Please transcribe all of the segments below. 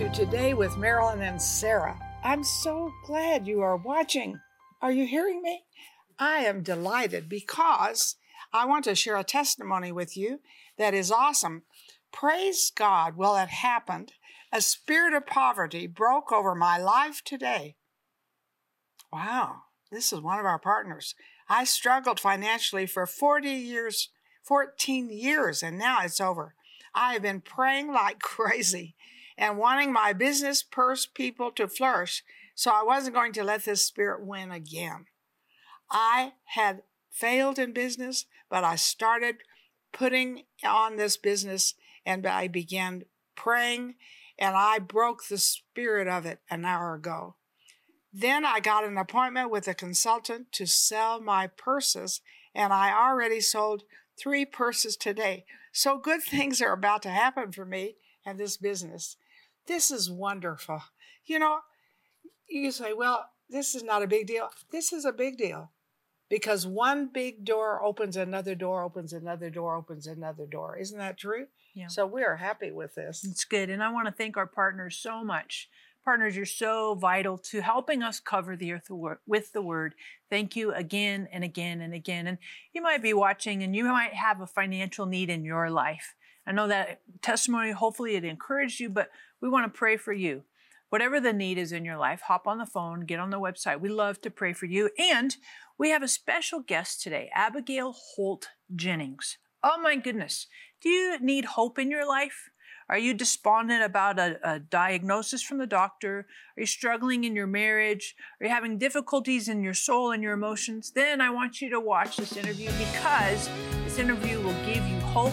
To Today with Marilyn and Sarah. I'm so glad you are watching. Are you hearing me? I am delighted because I want to share a testimony with you that is awesome. Praise God. Well, it happened. A spirit of poverty broke over my life today. Wow, this is one of our partners. I struggled financially for 40 years, 14 years, and now it's over. I have been praying like crazy and wanting my business, purse, people to flourish, so I wasn't going to let this spirit win again. I had failed in business, but I started putting on this business and I began praying and I broke the spirit of it an hour ago. Then I got an appointment with a consultant to sell my purses, and I already sold three purses today. So good things are about to happen for me and this business. This is wonderful. You know, you say, well, this is not a big deal. This is a big deal because one big door opens another door, opens another door, opens another door. Isn't that true? Yeah. So we are happy with this. It's good. And I want to thank our partners so much. Partners, you're so vital to helping us cover the earth with the word. Thank you again and again and again. And you might be watching and you might have a financial need in your life. I know that testimony, hopefully it encouraged you, but we want to pray for you. Whatever the need is in your life, hop on the phone, get on the website. We love to pray for you. And we have a special guest today, Abigail Holt Jennings. Oh my goodness. Do you need hope in your life? Are you despondent about a, a, diagnosis from the doctor? Are you struggling in your marriage? Are you having difficulties in your soul and your emotions? Then I want you to watch this interview because this interview will give you hope,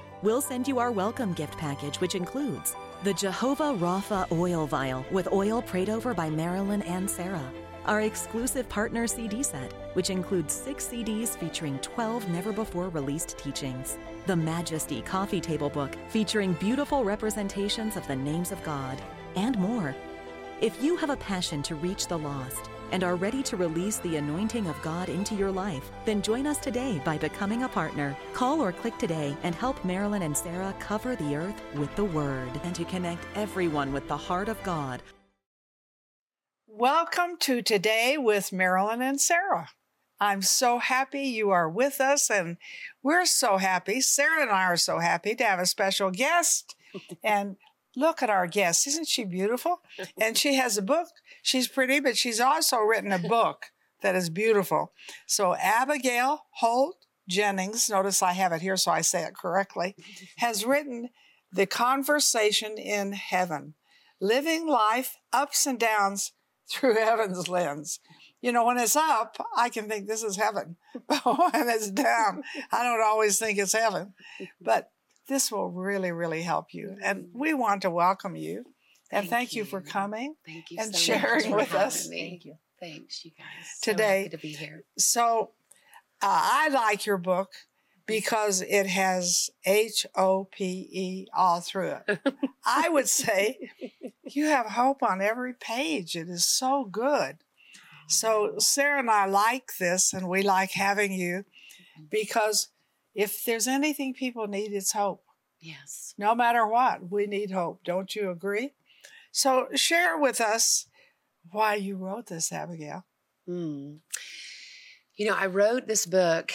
we'll send you our welcome gift package, which includes the Jehovah Rapha oil vial with oil prayed over by Marilyn and Sarah. Our exclusive partner CD set, which includes six CDs featuring 12 never before released teachings. The Majesty Coffee Table Book, featuring beautiful representations of the names of God, and more. If you have a passion to reach the lost, and are ready to release the anointing of God into your life, then join us today by becoming a partner. Call or click today and help Marilyn and Sarah cover the earth with the Word and to connect everyone with the heart of God. Welcome to Today with Marilyn and Sarah. I'm so happy you are with us, and we're so happy. Sarah and I are so happy to have a special guest. and look at our guest. Isn't she beautiful? And she has a book. She's pretty, but she's also written a book that is beautiful. So, Abigail Holt Jennings, notice I have it here so I say it correctly, has written The Conversation in Heaven Living Life Ups and Downs Through Heaven's Lens. You know, when it's up, I can think this is heaven. But when it's down, I don't always think it's heaven. But this will really, really help you. And we want to welcome you. And thank, thank you. you. for coming thank you and so sharing with us. Me. Thank you. Thanks, you guys. Today so to be here. So uh, I like your book because it has H O P E all through it. I would say you have hope on every page. It is so good. So Sarah and I like this, and we like having you because if there's anything people need, it's hope. Yes. No matter what, we need hope. Don't you agree? So share with us why you wrote this, Abigail. Mm. You know, I wrote this book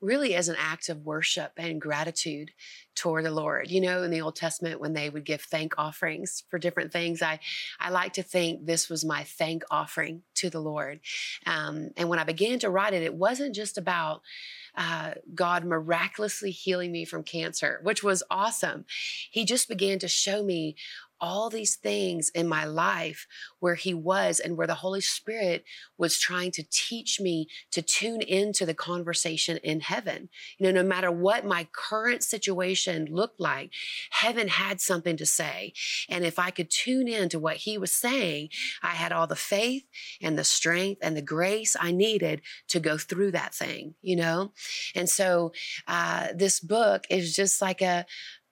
really as an act of worship and gratitude toward the Lord. You know, in the Old Testament, when they would give thank offerings for different things, I, I like to think this was my thank offering to the Lord. Um, and when I began to write it, it wasn't just about uh, God miraculously healing me from cancer, which was awesome. He just began to show me all these things in my life where he was and where the Holy Spirit was trying to teach me to tune into the conversation in heaven. You know, no matter what my current situation looked like, heaven had something to say. And if I could tune in to what he was saying, I had all the faith and the strength and the grace I needed to go through that thing, you know? And so uh, this book is just like a,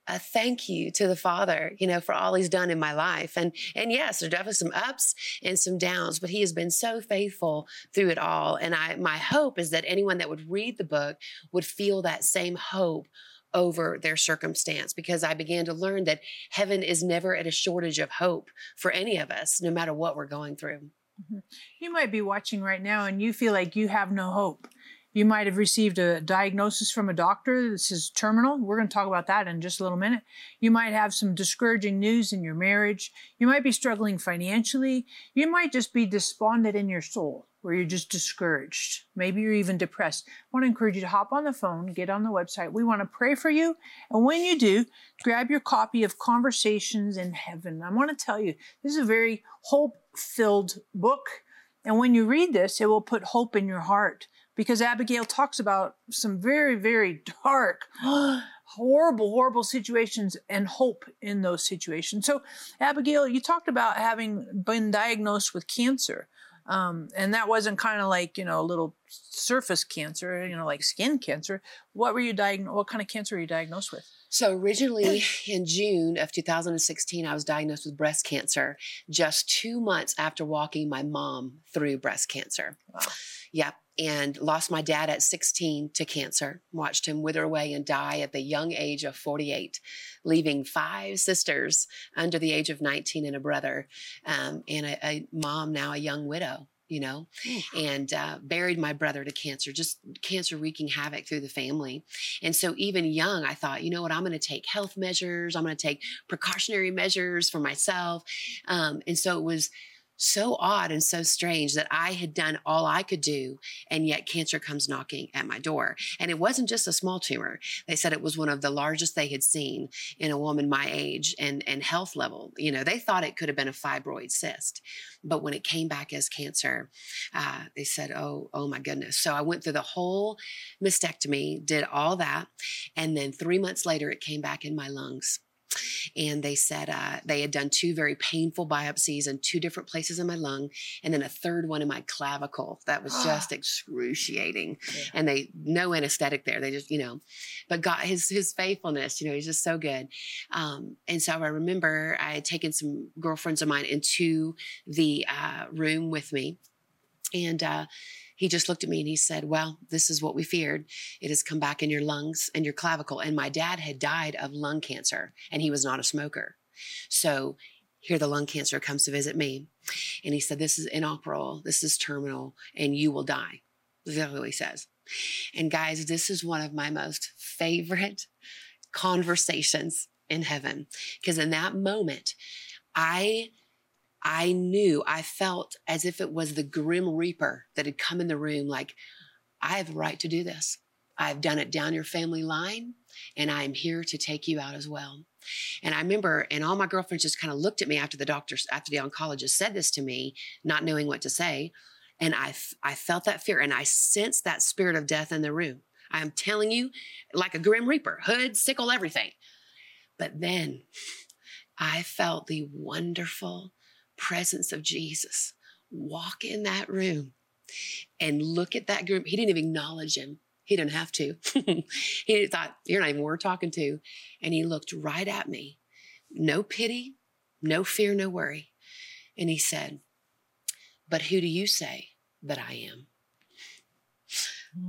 a thank you to the Father, you know, for all He's done in my life. And and yes, there's definitely some ups and some downs, but He has been so faithful through it all. And I my hope is that anyone that would read the book would feel that same hope over their circumstance because I began to learn that heaven is never at a shortage of hope for any of us, no matter what we're going through. Mm-hmm. You might be watching right now and you feel like you have no hope. You might have received a diagnosis from a doctor. This is terminal. We're going to talk about that in just a little minute. You might have some discouraging news in your marriage. You might be struggling financially. You might just be despondent in your soul where you're just discouraged. Maybe you're even depressed. I want to encourage you to hop on the phone, get on the website. We want to pray for you. And when you do, grab your copy of Conversations in Heaven. I want to tell you, this is a very hope filled book. And when you read this, it will put hope in your heart because Abigail talks about some very, very dark, horrible, horrible situations and hope in those situations. So, Abigail, you talked about having been diagnosed with cancer. Um, and that wasn't kind of like, you know, a little surface cancer, you know, like skin cancer. What were you diagnosed? What kind of cancer were you diagnosed with? So originally in June of 2016, I was diagnosed with breast cancer just two months after walking my mom through breast cancer. Wow. Yep and lost my dad at 16 to cancer. Watched him wither away and die at the young age of 48, leaving five sisters under the age of 19 and a brother, um, and a, a mom, now a young widow you know, and uh, buried my brother to cancer, just cancer wreaking havoc through the family. And so, even young, I thought, you know what, I'm going to take health measures, I'm going to take precautionary measures for myself. Um, and so, it was so odd and so strange that I had done all I could do, and yet cancer comes knocking at my door. And it wasn't just a small tumor. They said it was one of the largest they had seen in a woman my age and, and health level. You know, they thought it could have been a fibroid cyst. But when it came back as cancer, uh, they said, oh, oh my goodness. So I went through the whole mastectomy, did all that. And then three months later, it came back in my lungs and they said uh, they had done two very painful biopsies in two different places in my lung and then a third one in my clavicle that was just excruciating. Yeah. and they no anesthetic there they just you know but god his his faithfulness you know he's just so good. Um, and so i remember i had taken some girlfriends of mine into the uh, room with me. And uh, he just looked at me and he said, Well, this is what we feared. It has come back in your lungs and your clavicle. And my dad had died of lung cancer and he was not a smoker. So here the lung cancer comes to visit me. And he said, This is inoperable, this is terminal, and you will die. That's what he says. And guys, this is one of my most favorite conversations in heaven. Because in that moment, I I knew, I felt as if it was the grim reaper that had come in the room, like, I have a right to do this. I've done it down your family line, and I am here to take you out as well. And I remember, and all my girlfriends just kind of looked at me after the doctor, after the oncologist said this to me, not knowing what to say. And I, I felt that fear, and I sensed that spirit of death in the room. I am telling you, like a grim reaper, hood, sickle, everything. But then I felt the wonderful presence of Jesus walk in that room and look at that group. He didn't even acknowledge him. He didn't have to. he thought, You're not even worth talking to. And he looked right at me. No pity, no fear, no worry. And he said, But who do you say that I am?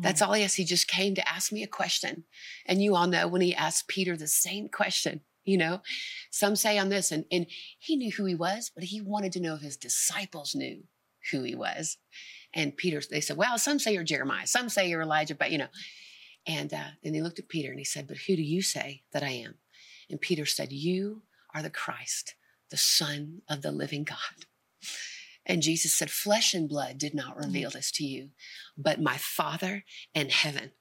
That's hmm. all he asked. He just came to ask me a question. And you all know when he asked Peter the same question, you know? Some say on this and, and he knew who he was but he wanted to know if his disciples knew who he was. And peter they said well some say you're jeremiah some say you're elijah but you know. And uh, then they looked at peter and he said but who do you say that i am? And peter said you are the christ the son of the living god. And jesus said flesh and blood did not mm. reveal this to you but my father in heaven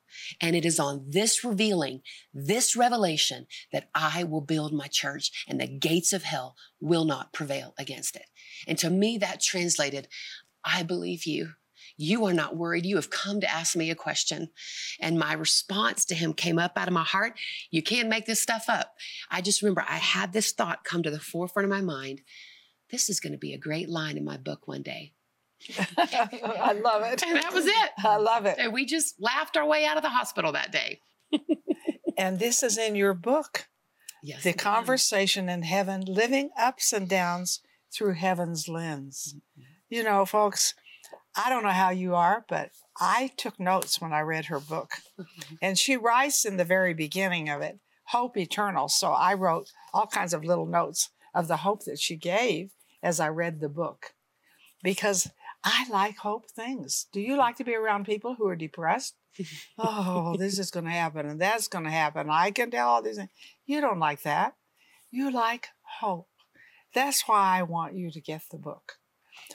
And it is on this revealing, this revelation, that I will build my church and the gates of hell will not prevail against it. And to me, that translated, I believe you. You are not worried. You have come to ask me a question. And my response to him came up out of my heart. You can't make this stuff up. I just remember I had this thought come to the forefront of my mind. This is going to be a great line in my book one day. I love it. And that was it. I love it. And we just laughed our way out of the hospital that day. And this is in your book, Yes. The. Conversation in Heaven Living Ups and Downs Through Heaven's Lens. Mm-hmm. You know, folks, I don't know how you are, but I took notes when I read her book. And she writes in the very beginning of it, Hope Eternal. So I wrote all kinds of little notes of the hope that she gave as I read the book because I like hope things. Do you like to be around people who are depressed? oh, this is going to happen and that's going to happen. I can tell all these things. You don't like that. You like hope. That's why I want you to get the book.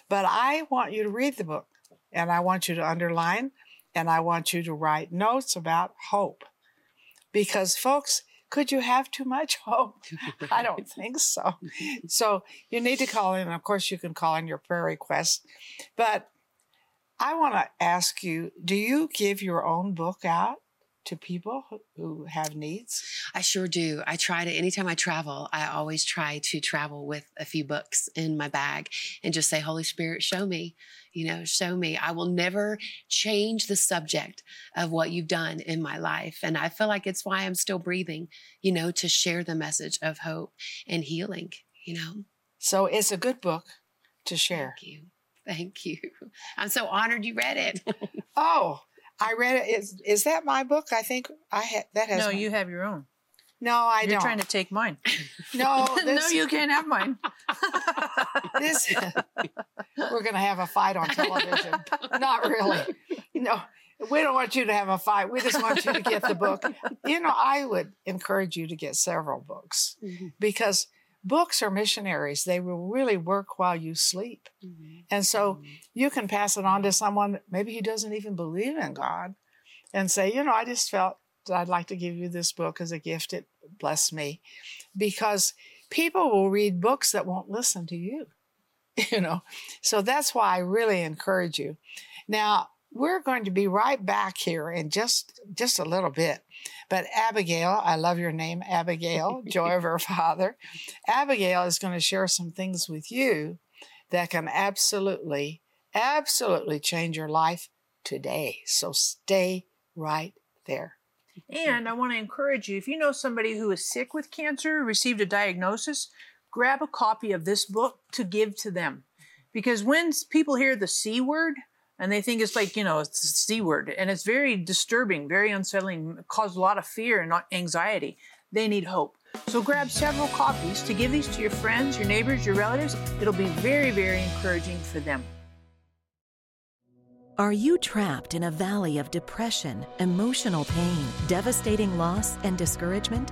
But I want you to read the book and I want you to underline and I want you to write notes about hope. Because, folks, could you have too much hope? I don't think so. So you need to call in. Of course, you can call in your prayer requests. But I want to ask you do you give your own book out to people who have needs? I sure do. I try to, anytime I travel, I always try to travel with a few books in my bag and just say, Holy Spirit, show me, you know, show me. I will never change the subject of what you've done in my life. And I feel like it's why I'm still breathing, you know, to share the message of hope and healing, you know. So it's a good book to share. Thank you. Thank you. I'm so honored you read it. Oh, I read it. Is, is that my book? I think I had that has. No, my- you have your own. No, I You're don't. trying to take mine. no, no, you can't have mine. This we're going to have a fight on television. Not really. No, we don't want you to have a fight. We just want you to get the book. You know, I would encourage you to get several books mm-hmm. because books are missionaries. They will really work while you sleep. Mm-hmm. And so mm-hmm. you can pass it on to someone maybe who doesn't even believe in God and say, you know, I just felt that I'd like to give you this book as a gift. It blessed me because people will read books that won't listen to you, you know. So that's why I really encourage you. Now, we're going to be right back here in just just a little bit. But Abigail, I love your name, Abigail, joy of her father. Abigail is going to share some things with you that can absolutely, absolutely change your life today. So stay right there. And I want to encourage you if you know somebody who is sick with cancer, received a diagnosis, grab a copy of this book to give to them. Because when people hear the C word, and they think it's like, you know, it's the C word, and it's very disturbing, very unsettling, cause a lot of fear and anxiety. They need hope. So grab several copies to give these to your friends, your neighbors, your relatives. It'll be very, very encouraging for them. Are you trapped in a valley of depression, emotional pain, devastating loss, and discouragement?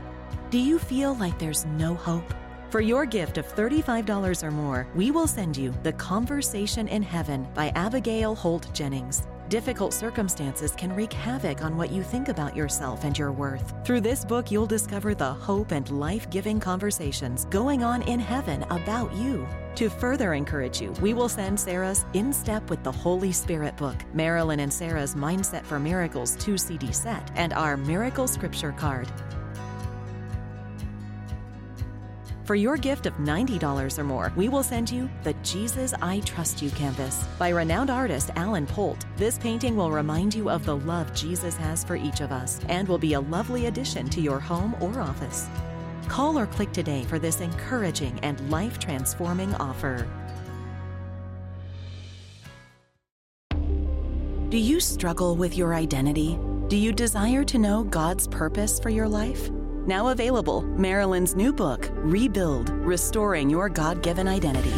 Do you feel like there's no hope? For your gift of $35 or more, we will send you The Conversation in Heaven by Abigail Holt Jennings. Difficult circumstances can wreak havoc on what you think about yourself and your worth. Through this book, you'll discover the hope and life giving conversations going on in heaven about you. To further encourage you, we will send Sarah's In Step with the Holy Spirit book, Marilyn and Sarah's Mindset for Miracles 2 CD set, and our Miracle Scripture card. For your gift of $90 or more, we will send you the Jesus I Trust You canvas by renowned artist Alan Polt. This painting will remind you of the love Jesus has for each of us and will be a lovely addition to your home or office. Call or click today for this encouraging and life transforming offer. Do you struggle with your identity? Do you desire to know God's purpose for your life? Now available, Marilyn's new book, Rebuild Restoring Your God Given Identity.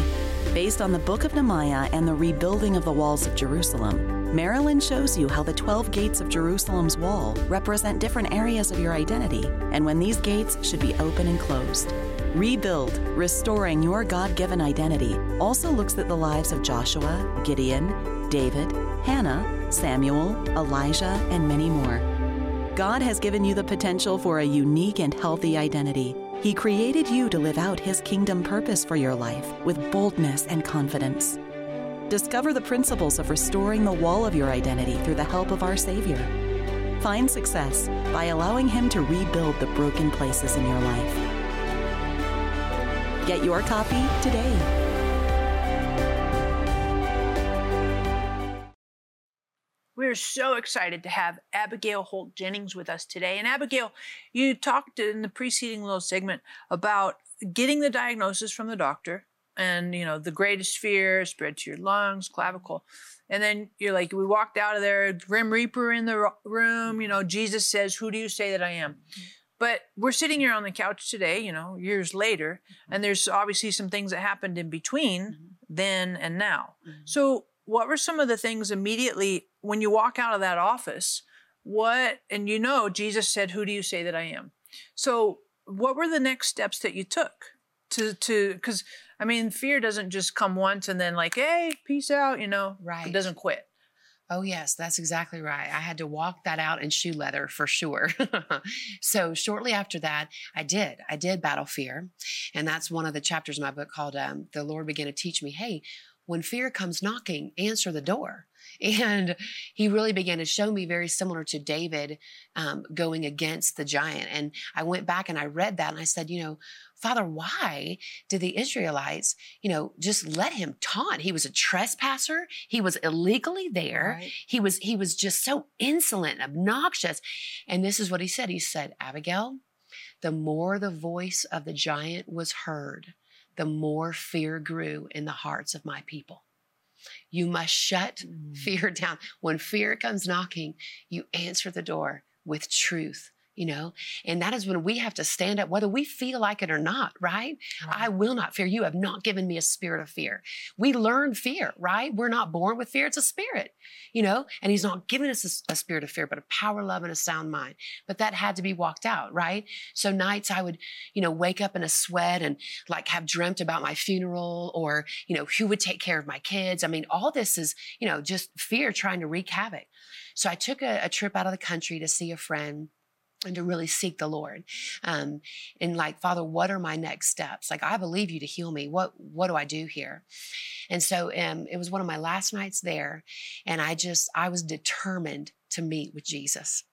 Based on the book of Nehemiah and the rebuilding of the walls of Jerusalem, Marilyn shows you how the 12 gates of Jerusalem's wall represent different areas of your identity and when these gates should be open and closed. Rebuild Restoring Your God Given Identity also looks at the lives of Joshua, Gideon, David, Hannah, Samuel, Elijah, and many more. God has given you the potential for a unique and healthy identity. He created you to live out His kingdom purpose for your life with boldness and confidence. Discover the principles of restoring the wall of your identity through the help of our Savior. Find success by allowing Him to rebuild the broken places in your life. Get your copy today. We're so excited to have Abigail Holt Jennings with us today. And Abigail, you talked in the preceding little segment about getting the diagnosis from the doctor and, you know, the greatest fear spread to your lungs, clavicle. And then you're like, we walked out of there, Grim Reaper in the room, you know, Jesus says, Who do you say that I am? But we're sitting here on the couch today, you know, years later, mm-hmm. and there's obviously some things that happened in between mm-hmm. then and now. Mm-hmm. So, what were some of the things immediately when you walk out of that office? What, and you know, Jesus said, Who do you say that I am? So, what were the next steps that you took to, to, because I mean, fear doesn't just come once and then like, hey, peace out, you know, Right. it doesn't quit. Oh, yes, that's exactly right. I had to walk that out in shoe leather for sure. so, shortly after that, I did. I did battle fear. And that's one of the chapters in my book called um, The Lord Began to Teach Me Hey, when fear comes knocking, answer the door. And he really began to show me very similar to David um, going against the giant. And I went back and I read that and I said, you know, Father, why did the Israelites, you know, just let him taunt? He was a trespasser. He was illegally there. Right. He was he was just so insolent, obnoxious. And this is what he said. He said, Abigail, the more the voice of the giant was heard, the more fear grew in the hearts of my people. You must shut mm. fear down. When fear comes knocking, you answer the door with truth, you know? And that is when we have to stand up, whether we feel like it or not, right? I will not fear. You have not given me a spirit of fear. We learn fear, right? We're not born with fear. It's a spirit, you know? And he's not giving us a, a spirit of fear, but a power, love, and a sound mind. But that had to be walked out, right? So nights I would, you know, wake up in a sweat and like have dreamt about my funeral or, you know, who would take care of my kids. I mean, all this is, you know, just fear trying to wreak havoc. So I took a, a trip out of the country to see a friend and to really seek the Lord. Um, and like, Father, what are my next steps? Like, I believe you to heal me. What what do I do here? And so um, it was one of my last nights there, and I just I was determined to meet with Jesus.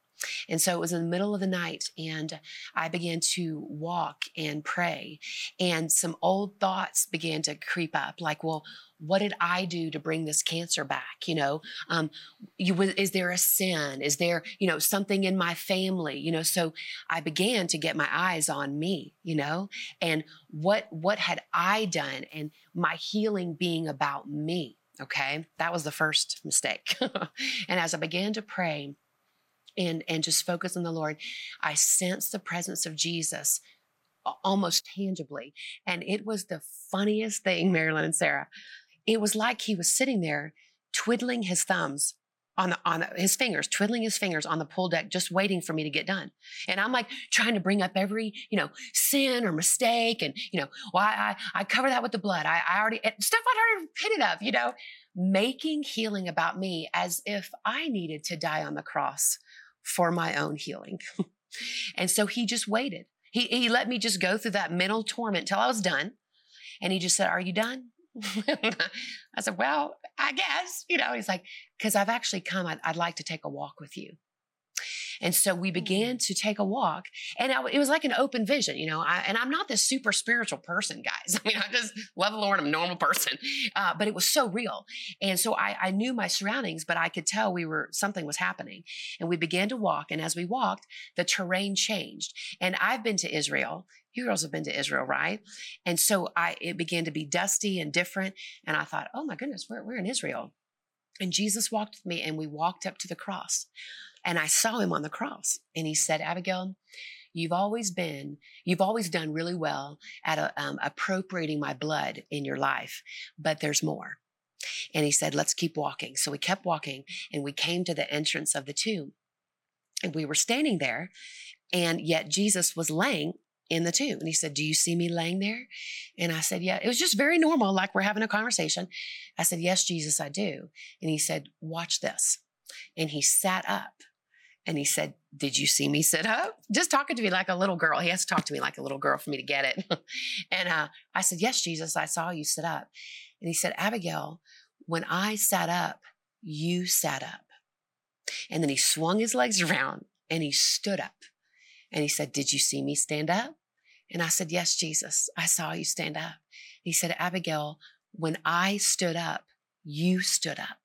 And so it was in the middle of the night, and I began to walk and pray. And some old thoughts began to creep up like, well, what did I do to bring this cancer back? You know, um, you, is there a sin? Is there, you know, something in my family? You know, so I began to get my eyes on me, you know, and what what had I done, and my healing being about me. Okay, that was the first mistake. and as I began to pray, and and just focus on the Lord, I sensed the presence of Jesus almost tangibly, and it was the funniest thing, Marilyn and Sarah. It was like he was sitting there, twiddling his thumbs on the, on the, his fingers, twiddling his fingers on the pool deck, just waiting for me to get done. And I'm like trying to bring up every you know sin or mistake, and you know, well, I I, I cover that with the blood. I, I already stuff I'd already repented of, you know, making healing about me as if I needed to die on the cross for my own healing. and so he just waited. He, he let me just go through that mental torment till I was done. And he just said, Are you done? I said, Well, I guess, you know, he's like, Because I've actually come, I'd, I'd like to take a walk with you. And so we began to take a walk, and I, it was like an open vision, you know. I, and I'm not this super spiritual person, guys. I mean, I just love the Lord. I'm a normal person, uh, but it was so real. And so I, I knew my surroundings, but I could tell we were something was happening. And we began to walk, and as we walked, the terrain changed. And I've been to Israel. You girls have been to Israel, right? And so I it began to be dusty and different. And I thought, oh my goodness, we're, we're in Israel. And Jesus walked with me, and we walked up to the cross. And I saw him on the cross. And he said, Abigail, you've always been, you've always done really well at uh, um, appropriating my blood in your life, but there's more. And he said, let's keep walking. So we kept walking and we came to the entrance of the tomb. And we were standing there, and yet Jesus was laying in the tomb. And he said, Do you see me laying there? And I said, Yeah. It was just very normal, like we're having a conversation. I said, Yes, Jesus, I do. And he said, Watch this. And he sat up And he said, Did you see me sit up? Just talking to me like a little girl. He has to talk to me like a little girl for me to get it. and uh, I said, Yes, Jesus, I saw you sit up. And he said, Abigail, when I sat up, you sat up. And then he swung his legs around and he stood up. And he said, Did you see me stand up? And I said, Yes, Jesus, I saw you stand up. He said, Abigail, when I stood up, you stood up.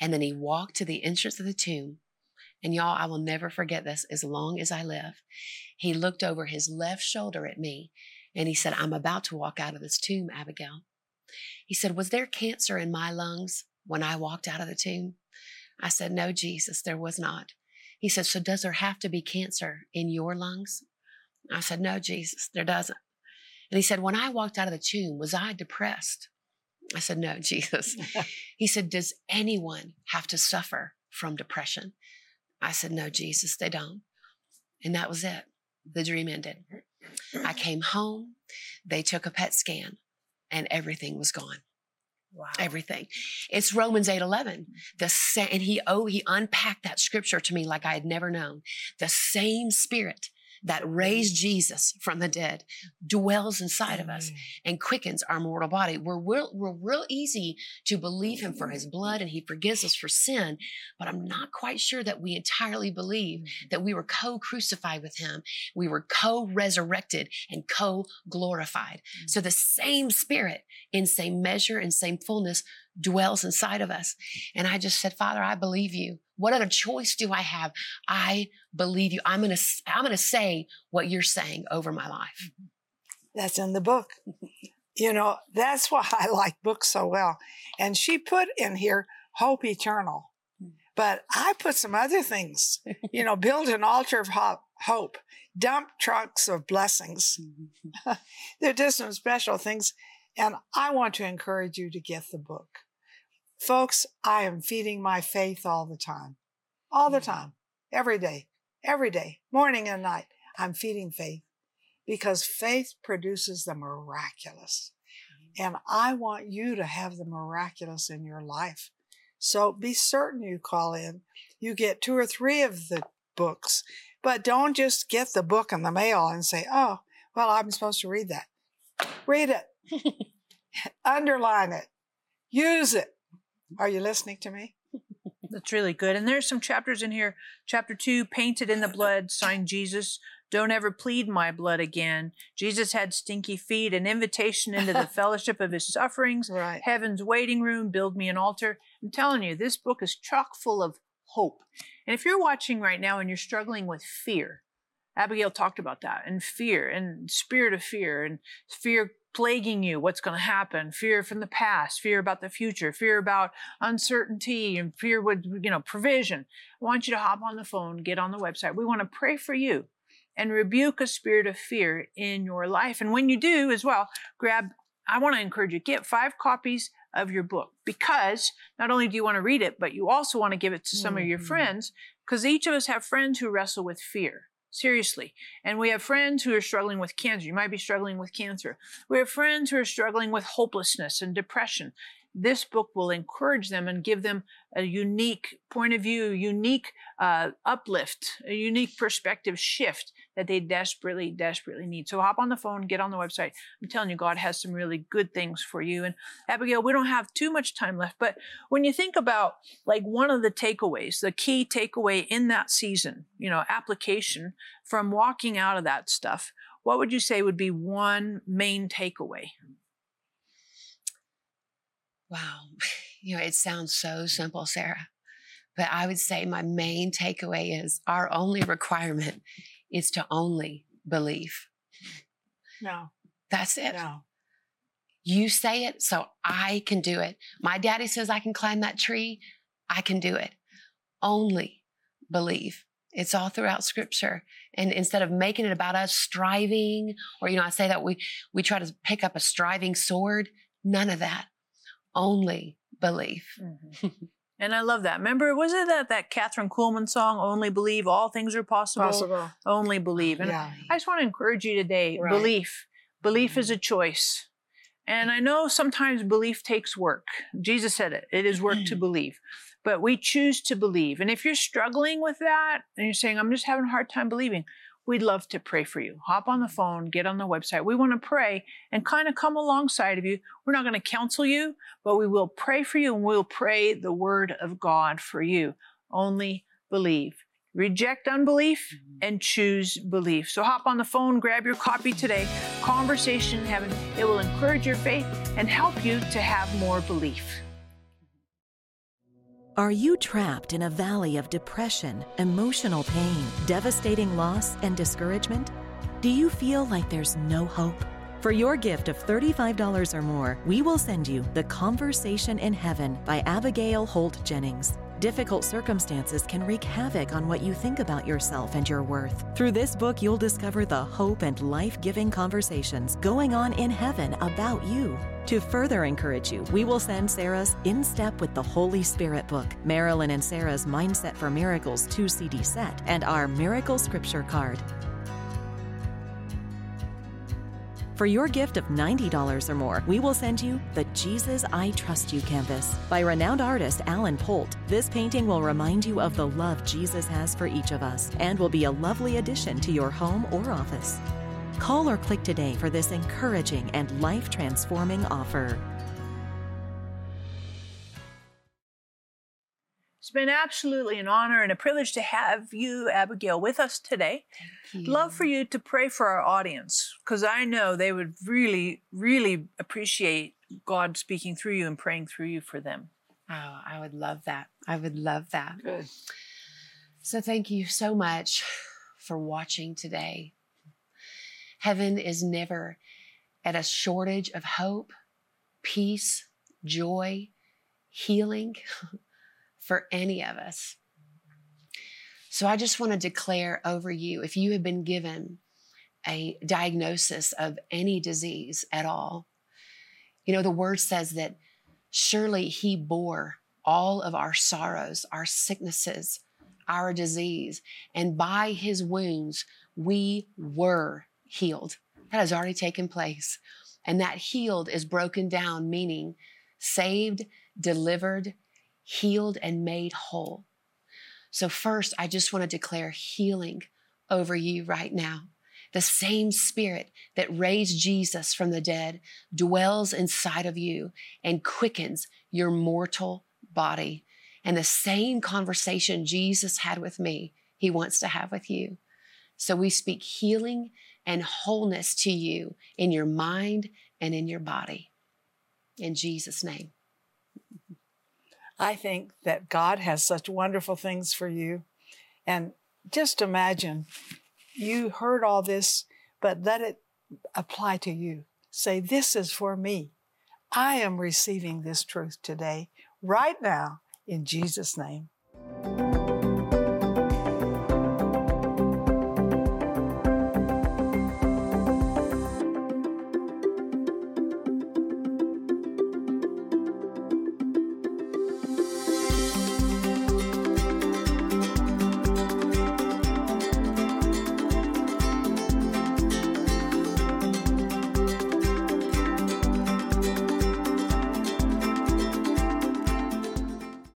And then he walked to the entrance of the tomb. And y'all, I will never forget this as long as I live. He looked over his left shoulder at me and he said, I'm about to walk out of this tomb, Abigail. He said, Was there cancer in my lungs when I walked out of the tomb? I said, No, Jesus, there was not. He said, So does there have to be cancer in your lungs? I said, No, Jesus, there doesn't. And he said, When I walked out of the tomb, was I depressed? I said, No, Jesus. he said, Does anyone have to suffer from depression? I said, No, Jesus, they don't. And that was it. The dream ended. I came home. They took a PET scan and everything was gone. Wow. Everything. It's Romans 8 11. The sa- and he oh, he unpacked that scripture to me like I had never known. The same spirit that raised Jesus from the dead dwells inside of us mm. and quickens our mortal body. We're real, we're real easy to believe him for his blood and he forgives us for sin, but I'm not quite sure that we entirely believe mm. that we were co-crucified with him. We were co-resurrected and co-glorified. Mm. So the same spirit in same measure and same fullness dwells inside of us. And I just said, Father, I believe you. What other choice do I have? I believe you. I'm going to, I'm going to say what you're saying over my life. That's in the book. You know, that's why I like books so well. And she put in here hope eternal. But I put some other things, you know, build an altar of hope, dump trucks of blessings. Mm-hmm. They're just some special things. And I want to encourage you to get the book. Folks, I am feeding my faith all the time, all the mm-hmm. time, every day, every day, morning and night. I'm feeding faith because faith produces the miraculous. Mm-hmm. And I want you to have the miraculous in your life. So be certain you call in. You get two or three of the books, but don't just get the book in the mail and say, oh, well, I'm supposed to read that. Read it, underline it, use it. Are you listening to me? That's really good. And there's some chapters in here. Chapter two, painted in the blood, signed Jesus. Don't ever plead my blood again. Jesus had stinky feet, an invitation into the fellowship of his sufferings, Right. heaven's waiting room, build me an altar. I'm telling you, this book is chock full of hope. And if you're watching right now and you're struggling with fear, Abigail talked about that and fear and spirit of fear and fear plaguing you, what's going to happen, fear from the past, fear about the future, fear about uncertainty and fear with, you know, provision. I want you to hop on the phone, get on the website. We want to pray for you and rebuke a spirit of fear in your life. And when you do as well, grab, I want to encourage you, get five copies of your book because not only do you want to read it, but you also want to give it to some of your Mhm. friends because each of us have friends who wrestle with fear. Seriously. And we have friends who are struggling with cancer. You might be struggling with cancer. We have friends who are struggling with hopelessness and depression. This book will encourage them and give them a unique point of view, unique uh, uplift, a unique perspective shift that they desperately, desperately need. So hop on the phone, get on the website. I'm telling you, God has some really good things for you. And Abigail, we don't have too much time left, but when you think about like one of the takeaways, the key takeaway in that season, you know, application from walking out of that stuff, what would you say would be one main takeaway? Wow. You know, it sounds so simple, Sarah. But I would say my main takeaway is our only requirement is to only believe. No, That's it. no. You say it, so I can do it. My daddy says I can climb that tree. I can do it. Only believe. It's all throughout scripture. And instead of making it about us striving, or, you know, I say that we, we try to pick up a striving sword, none of that. Only believe. Mm-hmm. And I love that. Remember, was it that that Kathryn Kuhlman song, "Only Believe All Things Are Possible"? Possible. Only believe. And Yeah. I just want to encourage you today: Right. belief. Belief is mm-hmm. a choice, And I know sometimes belief takes work. Jesus said it, it is work to mm-hmm. believe. But we choose to believe. And if you're struggling with that and you're saying, I'm just having a hard time believing, we'd love to pray for you. Hop on the phone, get on the website. We want to pray and kind of come alongside of you. We're not going to counsel you, but we will pray for you and we'll pray the word of God for you. Only believe. Reject unbelief mm-hmm. and choose belief. So hop on the phone, grab your copy today. Conversation in Heaven. It will encourage your faith and help you to have more belief. Are you trapped in a valley of depression, emotional pain, devastating loss, and discouragement? Do you feel like there's no hope? For your gift of $35 or more, we will send you The Conversation in Heaven by Abigail Holt Jennings. Difficult circumstances can wreak havoc on what you think about yourself and your worth. Through this book, you'll discover the hope and life giving conversations going on in heaven about you. To further encourage you, we will send Sarah's In Step with the Holy Spirit book, Marilyn and Sarah's Mindset for Miracles 2 CD set, and our Miracle Scripture card. For your gift of $90 or more, we will send you the Jesus I Trust You canvas by renowned artist Alan Polt. This painting will remind you of the love Jesus has for each of us and will be a lovely addition to your home or office. Call or click today for this encouraging and life transforming offer. It's been absolutely an honor and a privilege to have you, Abigail, with us today. Love for you to pray for our audience because I know they would really, really appreciate God speaking through you and praying through you for them. Oh, I would love that. I would love that. Good. So thank you so much for watching today. Heaven is never at a shortage of hope, peace, joy, healing for any of us. So I just want to declare over you if you have been given a diagnosis of any disease at all, you know, the word says that surely he bore all of our sorrows, our sicknesses, our disease, and by his wounds we were healed. That has already taken place. And that healed is broken down, meaning saved, delivered, healed, and made whole. So, first, I just want to declare healing over you right now. The same spirit that raised Jesus from the dead dwells inside of you and quickens your mortal body. And the same conversation Jesus had with me, he wants to have with you. So we speak healing and wholeness to you in your mind and in your body. In Jesus' name. I think that God has such wonderful things for you. And just imagine you heard all this, but let it apply to you. Say, This is for me. I am receiving this truth today, right now, in Jesus' name.